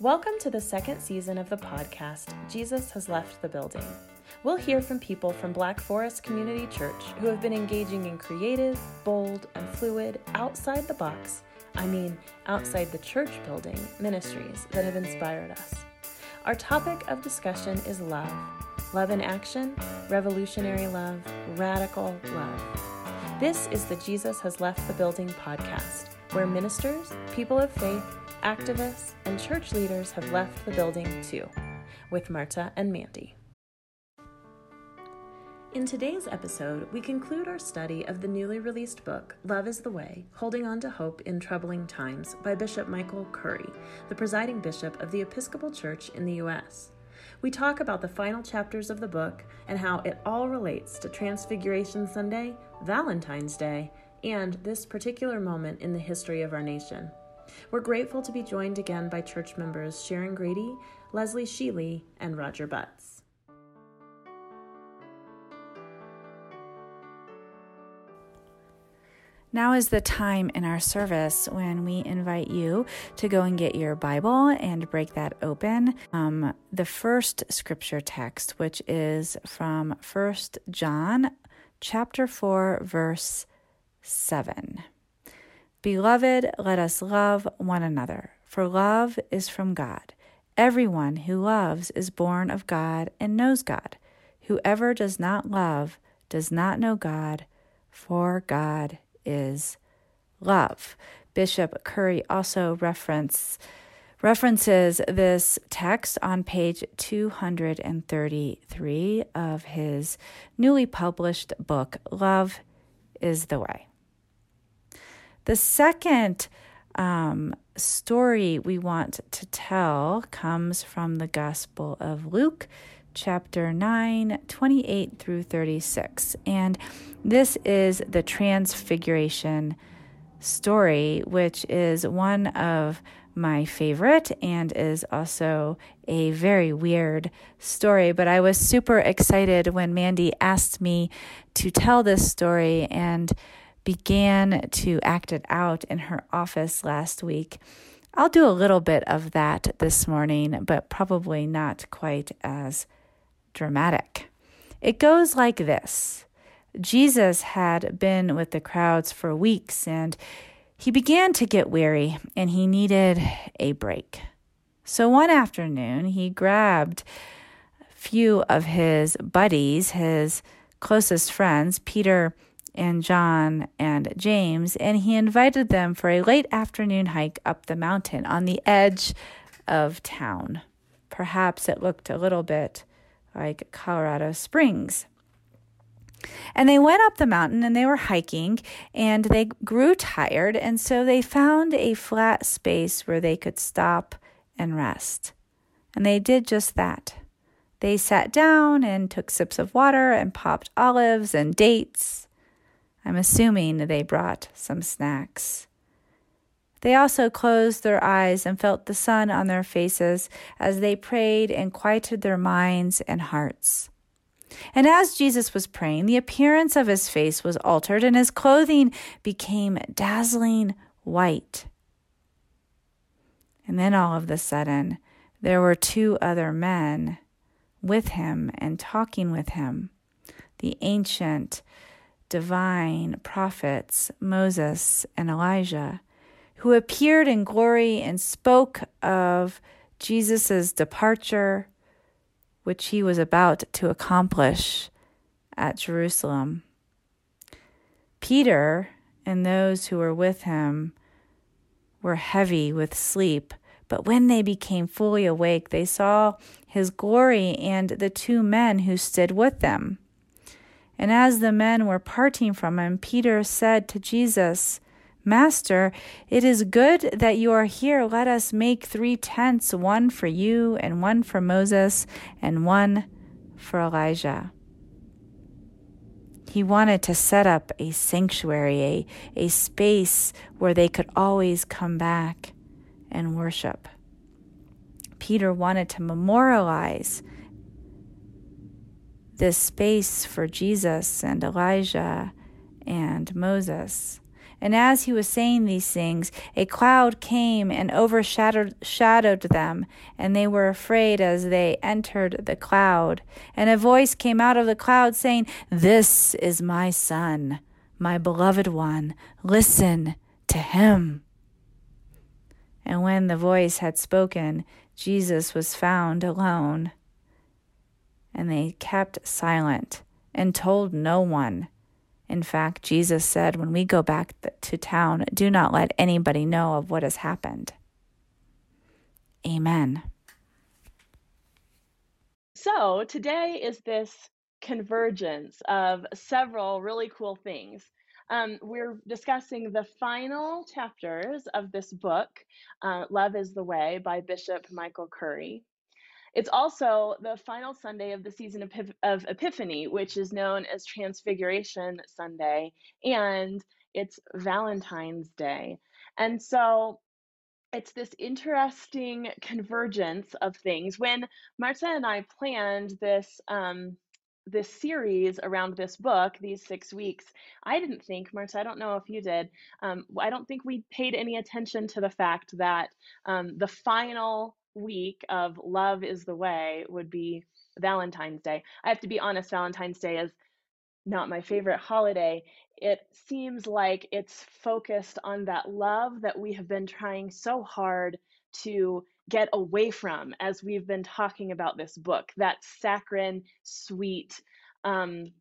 Welcome to the second season of the podcast, Jesus Has Left the Building. We'll hear from people from Black Forest Community Church who have been engaging in creative, bold, and fluid, outside the box, I mean, outside the church building, ministries that have inspired us. Our topic of discussion is love love in action, revolutionary love, radical love. This is the Jesus Has Left the Building podcast, where ministers, people of faith, activists, and church leaders have left the building too, with Marta and Mandy. In today's episode, we conclude our study of the newly released book, Love is the Way Holding On to Hope in Troubling Times by Bishop Michael Curry, the presiding bishop of the Episcopal Church in the U.S. We talk about the final chapters of the book and how it all relates to Transfiguration Sunday, Valentine's Day, and this particular moment in the history of our nation. We're grateful to be joined again by church members Sharon Grady, Leslie Sheely, and Roger Butts. Now is the time in our service when we invite you to go and get your Bible and break that open. Um, the first scripture text, which is from First John chapter 4, verse 7. Beloved, let us love one another, for love is from God. Everyone who loves is born of God and knows God. Whoever does not love does not know God, for God is love. Bishop Curry also reference, references this text on page 233 of his newly published book, Love is the Way. The second um, story we want to tell comes from the Gospel of Luke, chapter 9, 28 through 36. And this is the Transfiguration story, which is one of my favorite and is also a very weird story. But I was super excited when Mandy asked me to tell this story and began to act it out in her office last week. I'll do a little bit of that this morning, but probably not quite as dramatic. It goes like this Jesus had been with the crowds for weeks and he began to get weary and he needed a break. So one afternoon, he grabbed a few of his buddies, his closest friends, Peter and John and James, and he invited them for a late afternoon hike up the mountain on the edge of town. Perhaps it looked a little bit like Colorado Springs. And they went up the mountain and they were hiking and they grew tired. And so they found a flat space where they could stop and rest. And they did just that. They sat down and took sips of water and popped olives and dates. I'm assuming they brought some snacks. They also closed their eyes and felt the sun on their faces as they prayed and quieted their minds and hearts. And as Jesus was praying, the appearance of his face was altered and his clothing became dazzling white. And then all of a sudden, there were two other men with him and talking with him the ancient divine prophets, Moses and Elijah who appeared in glory and spoke of Jesus' departure, which he was about to accomplish at Jerusalem. Peter and those who were with him were heavy with sleep, but when they became fully awake, they saw his glory and the two men who stood with them. And as the men were parting from him, Peter said to Jesus, Master, it is good that you are here. Let us make three tents one for you, and one for Moses, and one for Elijah. He wanted to set up a sanctuary, a, a space where they could always come back and worship. Peter wanted to memorialize this space for Jesus and Elijah and Moses. And as he was saying these things, a cloud came and overshadowed shadowed them, and they were afraid as they entered the cloud. And a voice came out of the cloud saying, This is my son, my beloved one. Listen to him. And when the voice had spoken, Jesus was found alone. And they kept silent and told no one in fact, Jesus said, when we go back to town, do not let anybody know of what has happened. Amen. So, today is this convergence of several really cool things. Um, we're discussing the final chapters of this book, uh, Love is the Way, by Bishop Michael Curry. It's also the final Sunday of the season of, of Epiphany, which is known as Transfiguration Sunday, and it's Valentine's Day. And so it's this interesting convergence of things. When Marta and I planned this um, this series around this book, these six weeks, I didn't think, Marta, I don't know if you did, um, I don't think we paid any attention to the fact that um, the final week of love is the way would be Valentine's Day. I have to be honest, Valentine's Day is not my favorite holiday. It seems like it's focused on that love that we have been trying so hard to get away from as we've been talking about this book that saccharine, sweet, um,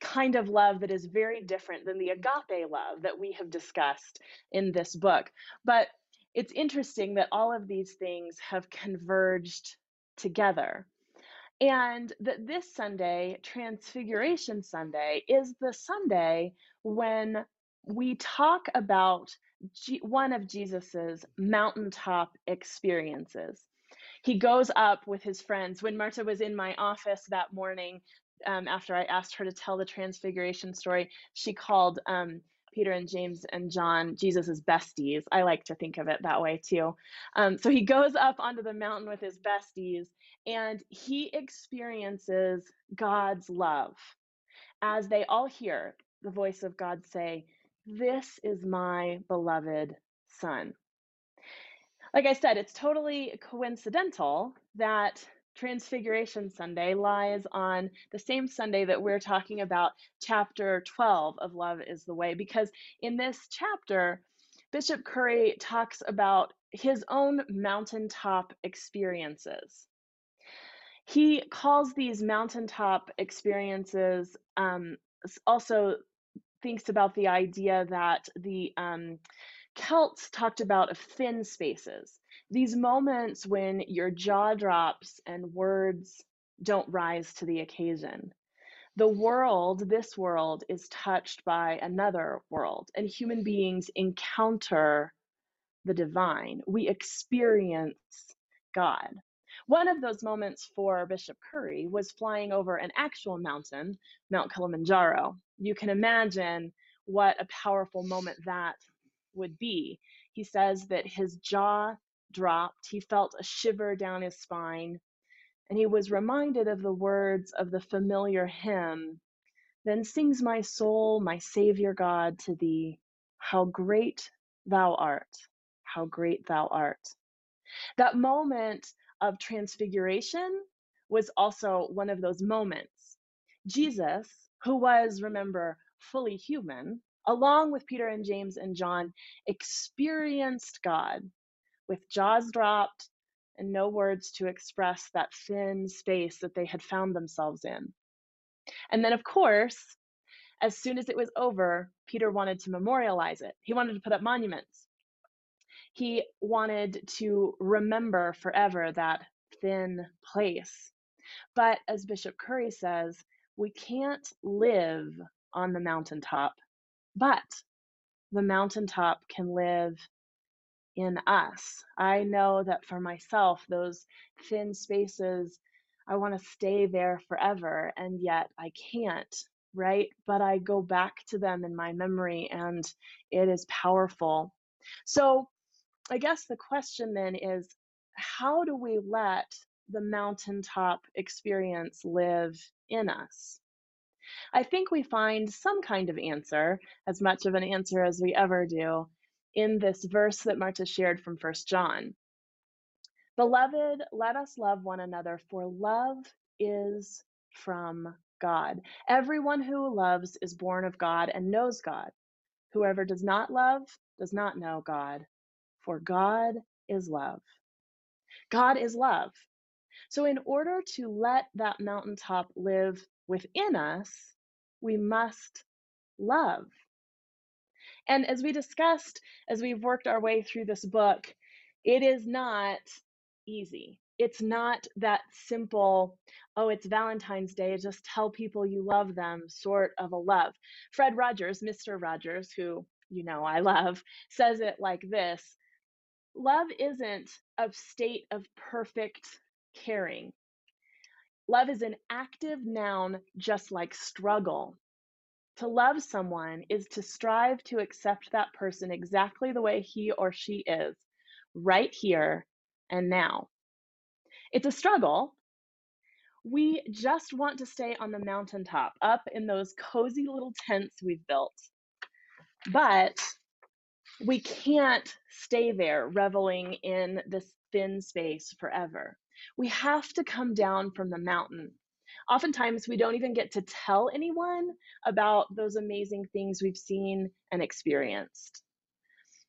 kind of love that is very different than the agape love that we have discussed in this book. But it's interesting that all of these things have converged together. And that this Sunday, Transfiguration Sunday, is the Sunday when we talk about G- one of Jesus's mountaintop experiences. He goes up with his friends. When Marta was in my office that morning, um, after I asked her to tell the Transfiguration story, she called um, Peter and James and John, Jesus' besties. I like to think of it that way too. Um, so he goes up onto the mountain with his besties and he experiences God's love as they all hear the voice of God say, This is my beloved Son. Like I said, it's totally coincidental that Transfiguration Sunday lies on the same Sunday that we're talking about chapter 12 of Love is the Way, because in this chapter, Bishop Curry talks about his own mountaintop experiences. He calls these mountaintop experiences um, also thinks about the idea that the um, Celts talked about of thin spaces these moments when your jaw drops and words don't rise to the occasion. The world, this world, is touched by another world, and human beings encounter the divine. We experience God. One of those moments for Bishop Curry was flying over an actual mountain, Mount Kilimanjaro. You can imagine what a powerful moment that would be. He says that his jaw dropped. He felt a shiver down his spine, and he was reminded of the words of the familiar hymn Then sings my soul, my Savior God, to thee, How great thou art! How great thou art! That moment of transfiguration was also one of those moments. Jesus, who was, remember, fully human, along with Peter and James and John, experienced God with jaws dropped and no words to express that thin space that they had found themselves in. And then, of course, as soon as it was over, Peter wanted to memorialize it. He wanted to put up monuments. He wanted to remember forever that thin place. But as Bishop Curry says, we can't live on the mountaintop, but the mountaintop can live in us. I know that for myself, those thin spaces, I want to stay there forever, and yet I can't, right? But I go back to them in my memory, and it is powerful. So, I guess the question then is how do we let the mountaintop experience live in us? I think we find some kind of answer, as much of an answer as we ever do, in this verse that Marta shared from First John. Beloved, let us love one another, for love is from God. Everyone who loves is born of God and knows God. Whoever does not love does not know God, for God is love. God is love. So, in order to let that mountaintop live within us, we must love. And as we discussed, as we've worked our way through this book, it is not easy. It's not that simple, oh, it's Valentine's Day, just tell people you love them sort of a love. Fred Rogers, Mr. Rogers, who you know I love, says it like this Love isn't a state of perfect caring. Love is an active noun, just like struggle. To love someone is to strive to accept that person exactly the way he or she is, right here and now. It's a struggle. We just want to stay on the mountaintop, up in those cozy little tents we've built. But we can't stay there reveling in this thin space forever. We have to come down from the mountain. Oftentimes, we don't even get to tell anyone about those amazing things we've seen and experienced.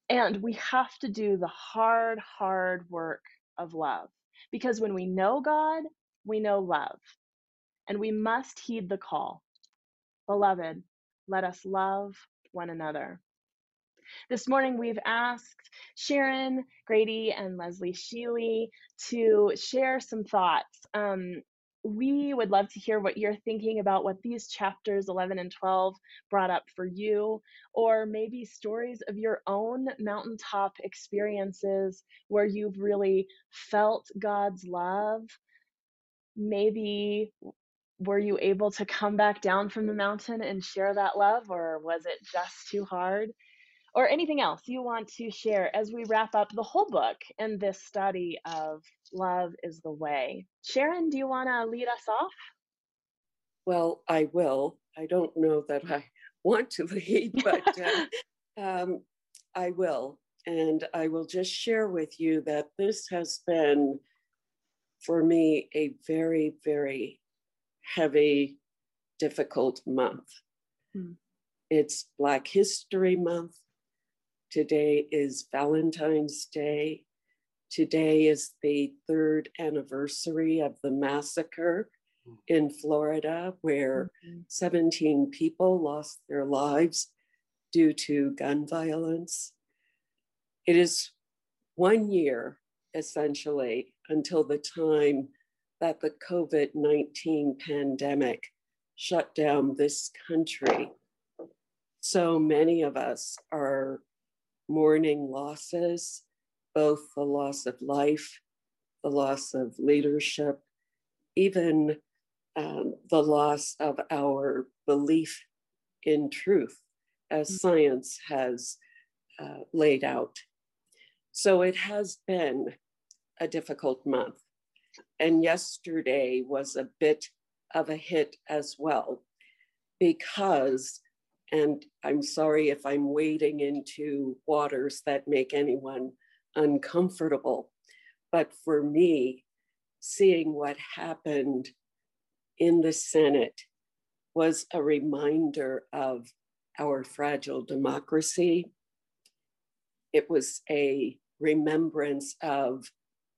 And we have to do the hard, hard work of love. Because when we know God, we know love. And we must heed the call Beloved, let us love one another. This morning, we've asked Sharon Grady and Leslie Sheely to share some thoughts. Um, we would love to hear what you're thinking about what these chapters 11 and 12 brought up for you, or maybe stories of your own mountaintop experiences where you've really felt God's love. Maybe were you able to come back down from the mountain and share that love, or was it just too hard? Or anything else you want to share as we wrap up the whole book and this study of Love is the Way. Sharon, do you want to lead us off? Well, I will. I don't know that I want to lead, but uh, um, I will. And I will just share with you that this has been, for me, a very, very heavy, difficult month. Hmm. It's Black History Month. Today is Valentine's Day. Today is the third anniversary of the massacre in Florida, where mm-hmm. 17 people lost their lives due to gun violence. It is one year, essentially, until the time that the COVID 19 pandemic shut down this country. So many of us are mourning losses, both the loss of life, the loss of leadership, even um, the loss of our belief in truth, as mm. science has uh, laid out. So it has been a difficult month. And yesterday was a bit of a hit as well, because and I'm sorry if I'm wading into waters that make anyone uncomfortable. But for me, seeing what happened in the Senate was a reminder of our fragile democracy. It was a remembrance of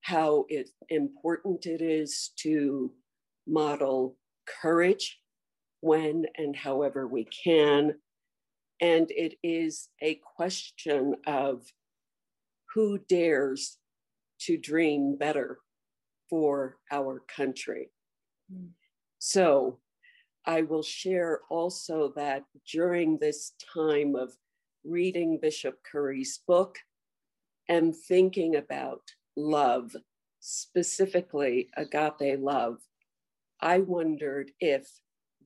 how it, important it is to model courage when and however we can, and it is a question of who dares to dream better for our country. Mm. So I will share also that during this time of reading Bishop Curry's book and thinking about love, specifically agape love, I wondered if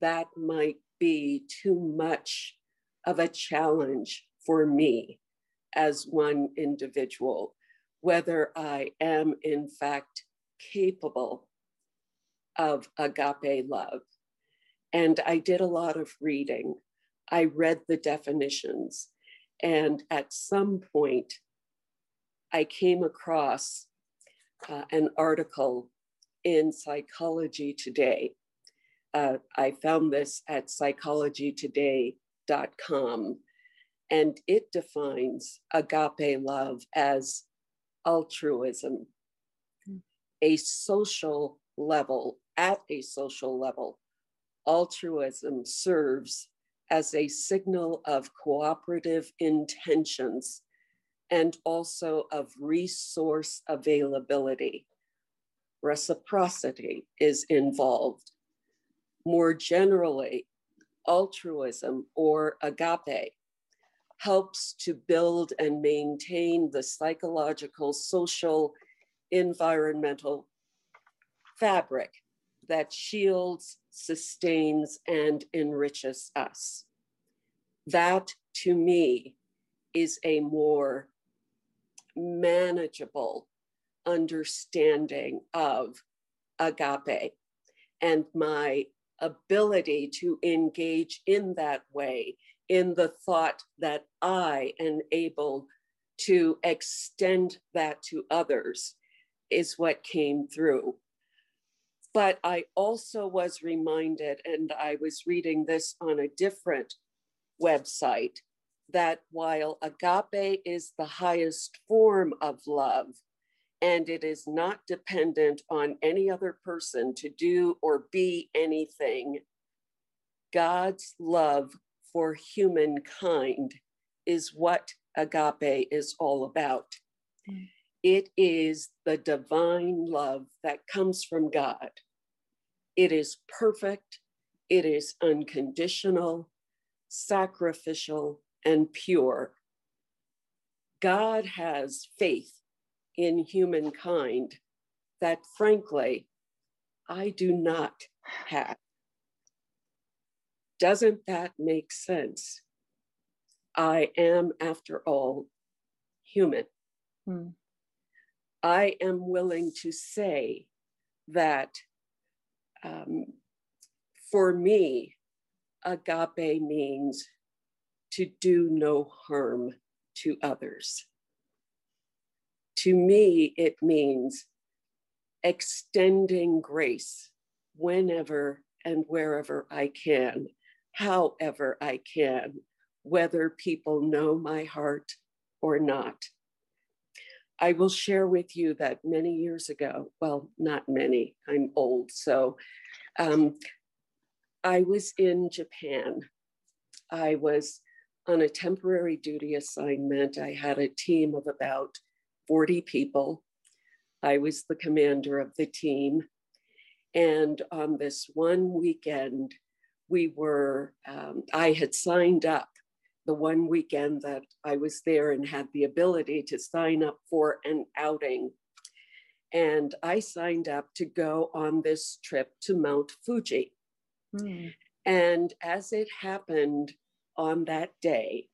that might be too much of a challenge for me as one individual, whether I am in fact capable of agape love. And I did a lot of reading. I read the definitions. And at some point, I came across uh, an article in Psychology Today. Uh, I found this at psychologytoday.com, and it defines agape love as altruism, hmm. a social level, at a social level. Altruism serves as a signal of cooperative intentions and also of resource availability. Reciprocity is involved. More generally, altruism or agape helps to build and maintain the psychological, social, environmental fabric that shields, sustains, and enriches us. That to me is a more manageable understanding of agape and my ability to engage in that way in the thought that I am able to extend that to others is what came through. But I also was reminded, and I was reading this on a different website, that while agape is the highest form of love, and it is not dependent on any other person to do or be anything, God's love for humankind is what agape is all about. Mm. It is the divine love that comes from God. It is perfect, it is unconditional, sacrificial, and pure. God has faith in humankind that, frankly, I do not have. Doesn't that make sense? I am, after all, human. Hmm. I am willing to say that um, for me, agape means to do no harm to others. To me, it means extending grace whenever and wherever I can, however I can, whether people know my heart or not. I will share with you that many years ago, well, not many, I'm old, so um, I was in Japan. I was on a temporary duty assignment. I had a team of about 40 people. I was the commander of the team. And on this one weekend, we were, um, I had signed up the one weekend that I was there and had the ability to sign up for an outing. And I signed up to go on this trip to Mount Fuji. Mm. And as it happened on that day,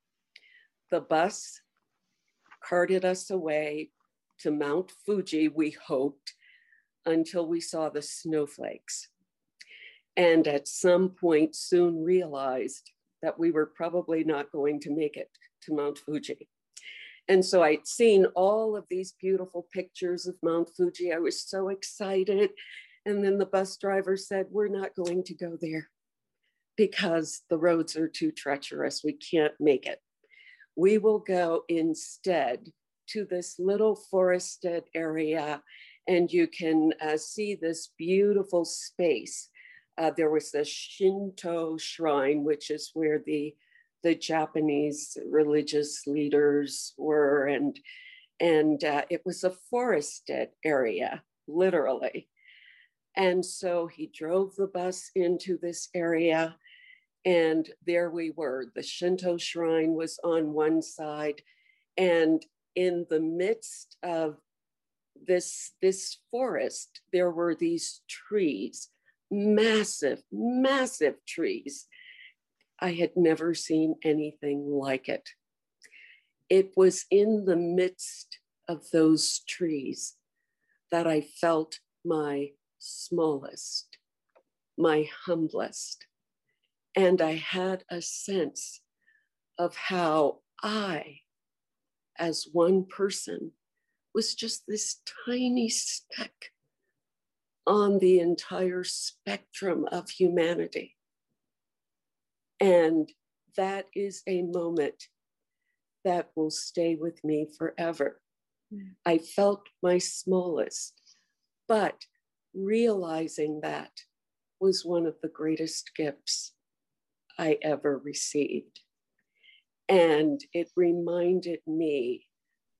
the bus carted us away to Mount Fuji, we hoped, until we saw the snowflakes. And at some point, soon realized that we were probably not going to make it to Mount Fuji. And so I'd seen all of these beautiful pictures of Mount Fuji. I was so excited. And then the bus driver said, We're not going to go there because the roads are too treacherous. We can't make it. We will go instead to this little forested area, and you can uh, see this beautiful space uh, there was a Shinto shrine, which is where the the Japanese religious leaders were, and and uh, it was a forested area, literally. And so he drove the bus into this area, and there we were. The Shinto shrine was on one side, and in the midst of this this forest, there were these trees massive, massive trees. I had never seen anything like it. It was in the midst of those trees that I felt my smallest, my humblest, And I had a sense of how I, as one person, was just this tiny speck on the entire spectrum of humanity. And that is a moment that will stay with me forever. Mm. I felt my smallest, but realizing that was one of the greatest gifts I ever received. And it reminded me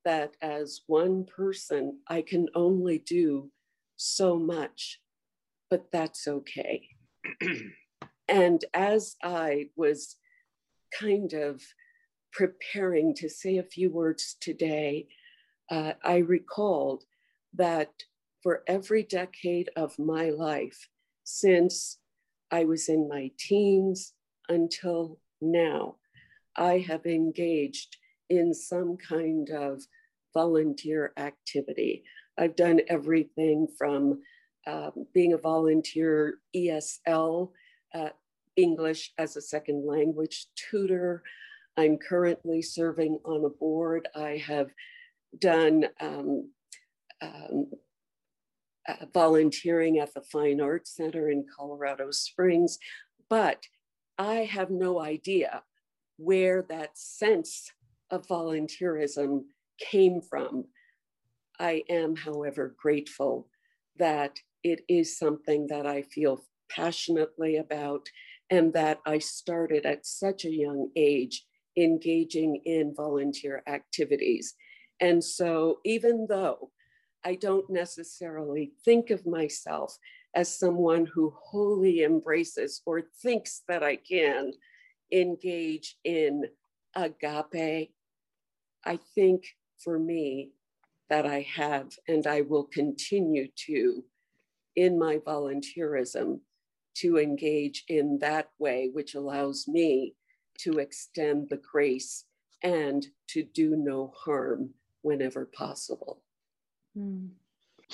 that as one person, I can only do so much, but that's okay. and as I was kind of preparing to say a few words today, uh, I recalled that for every decade of my life, since I was in my teens until now, I have engaged in some kind of volunteer activity. I've done everything from um, being a volunteer ESL, uh, English as a second language tutor. I'm currently serving on a board. I have done um, um, uh, volunteering at the Fine Arts Center in Colorado Springs, but I have no idea where that sense of volunteerism came from. I am, however, grateful that it is something that I feel passionately about and that I started at such a young age engaging in volunteer activities. And so, even though I don't necessarily think of myself as someone who wholly embraces or thinks that I can engage in agape, I think for me that I have and I will continue to in my volunteerism to engage in that way, which allows me to extend the grace and to do no harm whenever possible. Mm.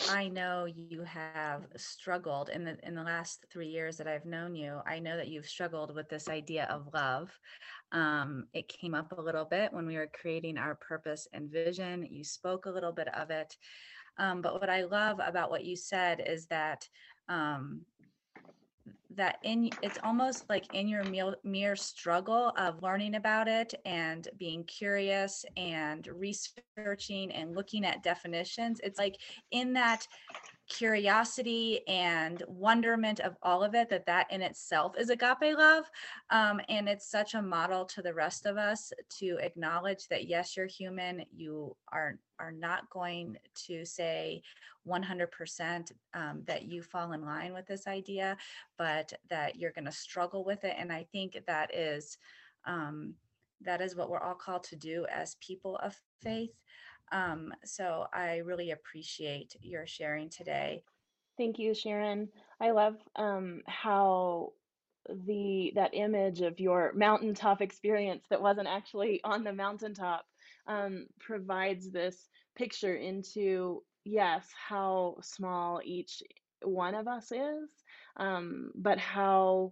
I know you have struggled in the in the last three years that I've known you. I know that you've struggled with this idea of love. Um, it came up a little bit when we were creating our purpose and vision. You spoke a little bit of it, um, but what I love about what you said is that um, that in it's almost like in your mere, struggle of learning about it and being curious and researching and looking at definitions it's like in that curiosity and wonderment of all of it that that in itself is agape love. Um, and it's such a model to the rest of us to acknowledge that yes you're human. You are are not going to say 100% um, that you fall in line with this idea but that you're going to struggle with it. And i think that is um, that is what we're all called to do as people of faith um, so I really appreciate your sharing today. Thank you, Sharon. I love um, how the that image of your mountaintop experience that wasn't actually on the mountaintop um, provides this picture into yes how small each one of us is um, but how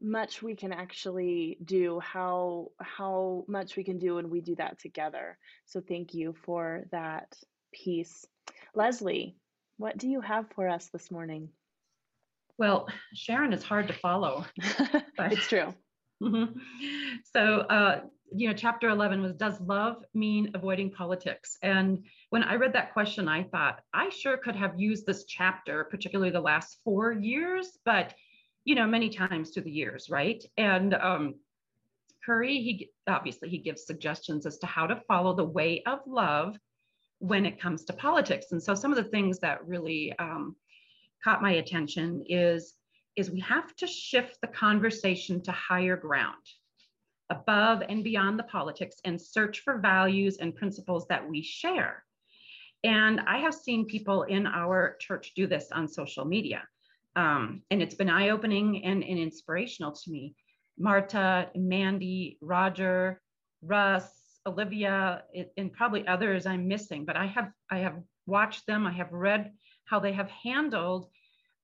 much we can actually do how how much we can do when we do that together. So thank you for that piece. Leslie what do you have for us this morning? Well sharon is hard to follow it's true. Mm-hmm. so uh, you know chapter 11 was does love mean avoiding politics? And when i read that question i thought i sure could have used this chapter particularly the last four years but you know, many times through the years, right? And um, Curry, he obviously he gives suggestions as to how to follow the way of love when it comes to politics. And so some of the things that really um, caught my attention is is we have to shift the conversation to higher ground above and beyond the politics and search for values and principles that we share. And I have seen people in our church do this on social media. Um, and it's been eye opening and, and inspirational to me. Marta, Mandy, Roger, Russ, Olivia, and probably others I'm missing, but I have I have watched them. I have read how they have handled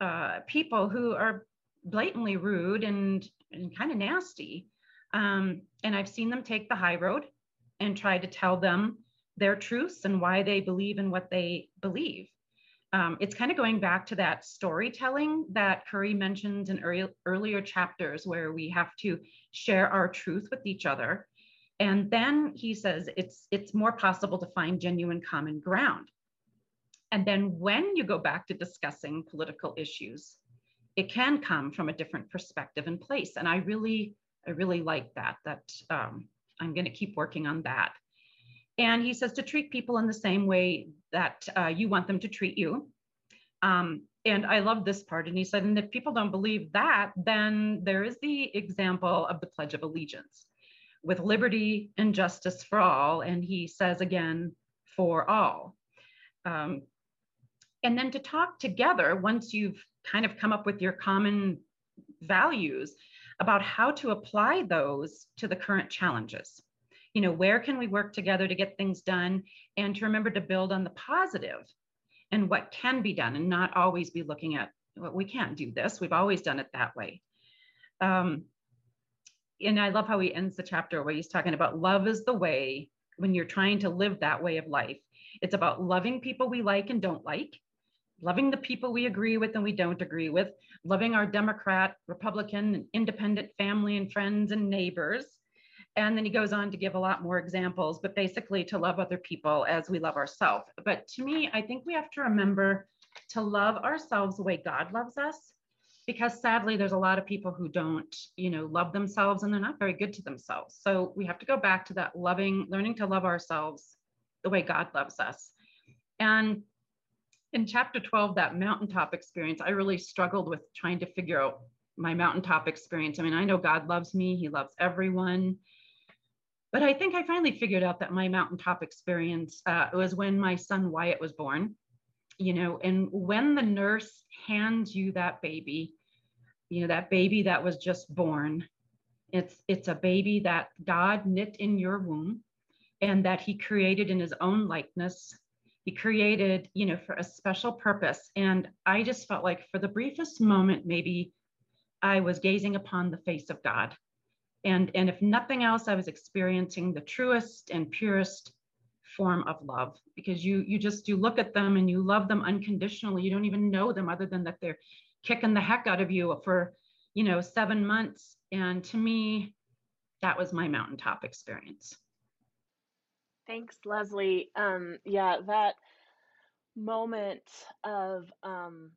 uh, people who are blatantly rude and and kind of nasty. Um, and I've seen them take the high road and try to tell them their truths and why they believe in what they believe. Um, it's kind of going back to that storytelling that Curry mentioned in early, earlier chapters, where we have to share our truth with each other. And then he says it's it's more possible to find genuine common ground. And then when you go back to discussing political issues, it can come from a different perspective and place. And I really, I really like that. That um, I'm going to keep working on that. And he says to treat people in the same way that uh, you want them to treat you. Um, and I love this part. And he said, and if people don't believe that, then there is the example of the Pledge of Allegiance with liberty and justice for all. And he says again, for all. Um, and then to talk together once you've kind of come up with your common values about how to apply those to the current challenges you know where can we work together to get things done and to remember to build on the positive and what can be done and not always be looking at well, we can't do this. We've always done it that way. Um, and i love how he ends the chapter where he's talking about love is the way when you're trying to live that way of life. It's about loving people we like and don't like loving the people we agree with and we don't agree with loving our democrat republican and independent family and friends and neighbors and then he goes on to give a lot more examples, but basically to love other people as we love ourselves. But to me, I think we have to remember to love ourselves the way God loves us, because sadly, there's a lot of people who don't, you know, love themselves and they're not very good to themselves. So we have to go back to that loving, learning to love ourselves the way God loves us. And in chapter 12, that mountaintop experience, I really struggled with trying to figure out my mountaintop experience. I mean, I know God loves me, He loves everyone. But I think I finally figured out that my mountaintop experience uh, was when my son Wyatt was born. You know, and when the nurse hands you that baby, you know, that baby that was just born, it's it's a baby that God knit in your womb and that he created in his own likeness. He created, you know, for a special purpose. And I just felt like for the briefest moment, maybe I was gazing upon the face of God and, and if nothing else, I was experiencing the truest and purest form of love because you you just you look at them and you love them unconditionally. You don't even know them other than that they're kicking the heck out of you for you know seven months. And to me, that was my mountaintop experience. Thanks, Leslie. Um, yeah, that moment of um,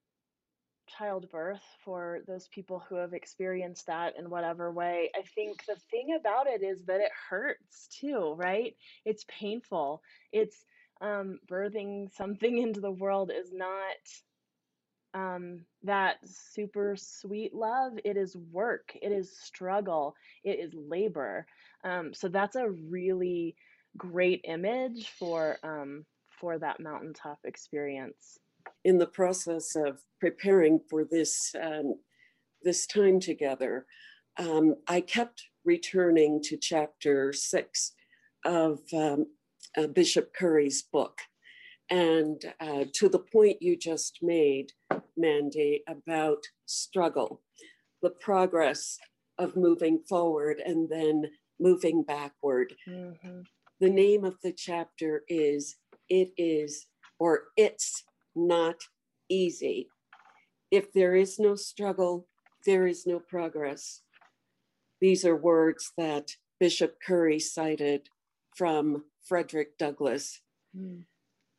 childbirth for those people who have experienced that in whatever way. I think the thing about it is that it hurts too, right? It's painful. It's um, birthing something into the world is not um, that super sweet love. It is work, it is struggle, it is labor. Um, so that's a really great image for um, for that mountaintop experience in the process of preparing for this um, this time together, um, I kept returning to chapter six of um, uh, Bishop Curry's book, and uh, to the point you just made, Mandy, about struggle, the progress of moving forward and then moving backward. Mm-hmm. The name of the chapter is It Is or It's not easy. If there is no struggle, there is no progress. These are words that Bishop Curry cited from Frederick Douglass. Mm.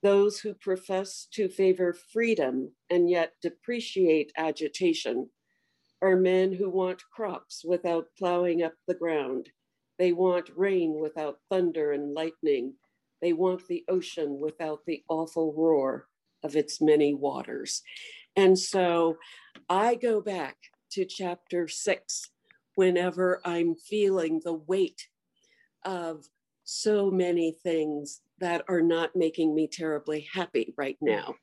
Those who profess to favor freedom and yet depreciate agitation are men who want crops without plowing up the ground. They want rain without thunder and lightning. They want the ocean without the awful roar of its many waters. And so I go back to chapter six whenever I'm feeling the weight of so many things that are not making me terribly happy right now.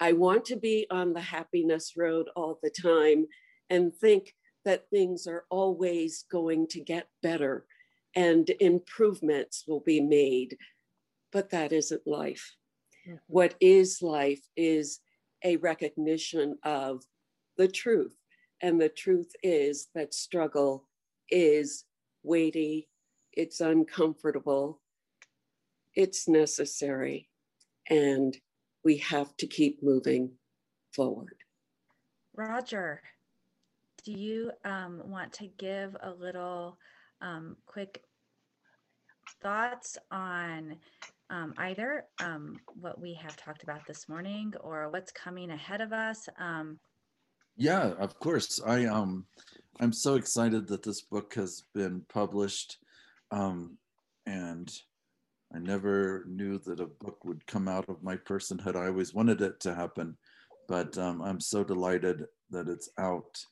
I want to be on the happiness road all the time and think that things are always going to get better and improvements will be made. But that isn't life. Mm-hmm. What is life is a recognition of the truth And the truth is that struggle is weighty, it's uncomfortable, it's necessary, and we have to keep moving forward. Roger, do you um, want to give a little um, quick thoughts on um, either um, what we have talked about this morning or what's coming ahead of us? Um, yeah, of course. I um, I'm so excited that this book has been published, um, and I never knew that a book would come out of my personhood. I always wanted it to happen, but um, I'm so delighted that it's out.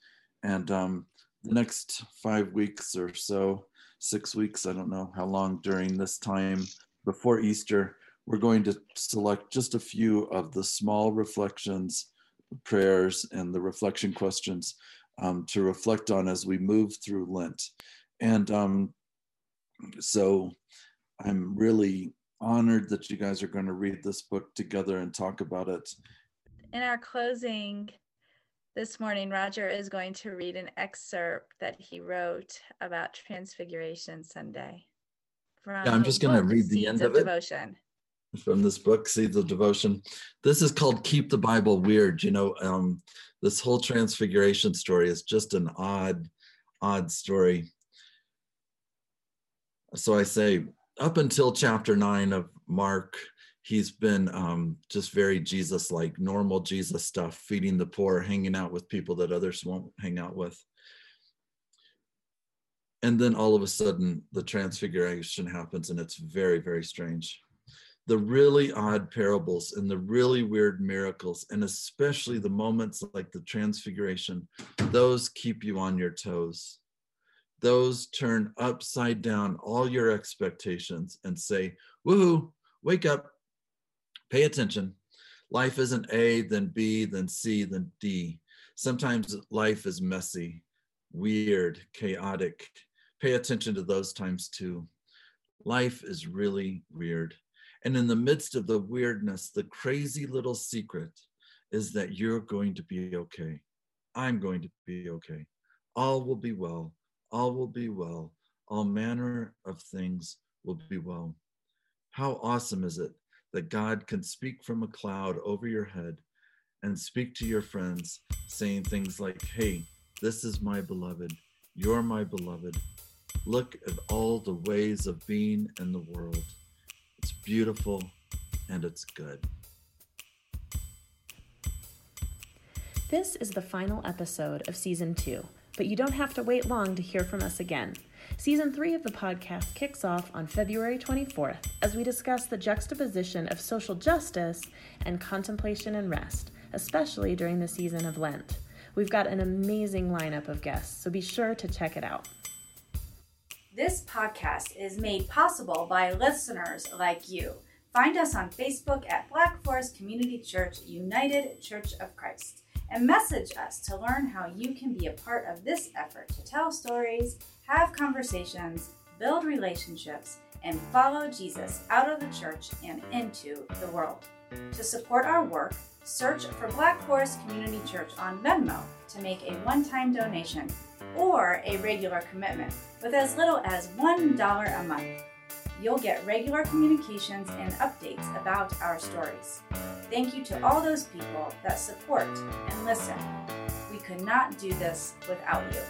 And um, the next five weeks or so, six weeks, I don't know how long during this time before Easter, we're going to select just a few of the small reflections, prayers, and the reflection questions um, to reflect on as we move through Lent. And um, so I'm really honored that you guys are going to read this book together and talk about it. In our closing this morning, Roger is going to read an excerpt that he wrote about Transfiguration Sunday. From yeah, I'm just going to read the end of, of it. Devotion. From this book, Seeds of Devotion. This is called Keep the Bible Weird. You know, um, this whole Transfiguration story is just an odd, odd story. So I say, up until chapter nine of Mark, he's been um, just very Jesus like, normal Jesus stuff, feeding the poor, hanging out with people that others won't hang out with. And then all of a sudden, the transfiguration happens, and it's very, very strange. The really odd parables and the really weird miracles, and especially the moments like the transfiguration, those keep you on your toes those turn upside down all your expectations and say, woohoo, wake up, pay attention. Life isn't A, then B, then C, then D. Sometimes life is messy, weird, chaotic. Pay attention to those times too. Life is really weird. And in the midst of the weirdness, the crazy little secret is that you're going to be okay. I'm going to be okay. All will be well all will be well. All manner of things will be well. How awesome is it that God can speak from a cloud over your head and speak to your friends, saying things like, Hey, this is my beloved. You're my beloved. Look at all the ways of being in the world. It's beautiful and it's good. This is the final episode of season two but you don't have to wait long to hear from us again. Season 3 of the podcast kicks off on February 24th as we discuss the juxtaposition of social justice and contemplation and rest, especially during the season of Lent. We've got an amazing lineup of guests, so be sure to check it out. This podcast is made possible by listeners like you. Find us on Facebook at Black Forest Community Church United Church of Christ and message us to learn how you can be a part of this effort to tell stories, have conversations, build relationships, and follow Jesus out of the church and into the world. To support our work, search for Black Forest Community Church on Venmo to make a one time donation or a regular commitment with as little as $1 a month you'll get regular communications and updates about our stories. Thank you to all those people that support and listen. We could not do this without you.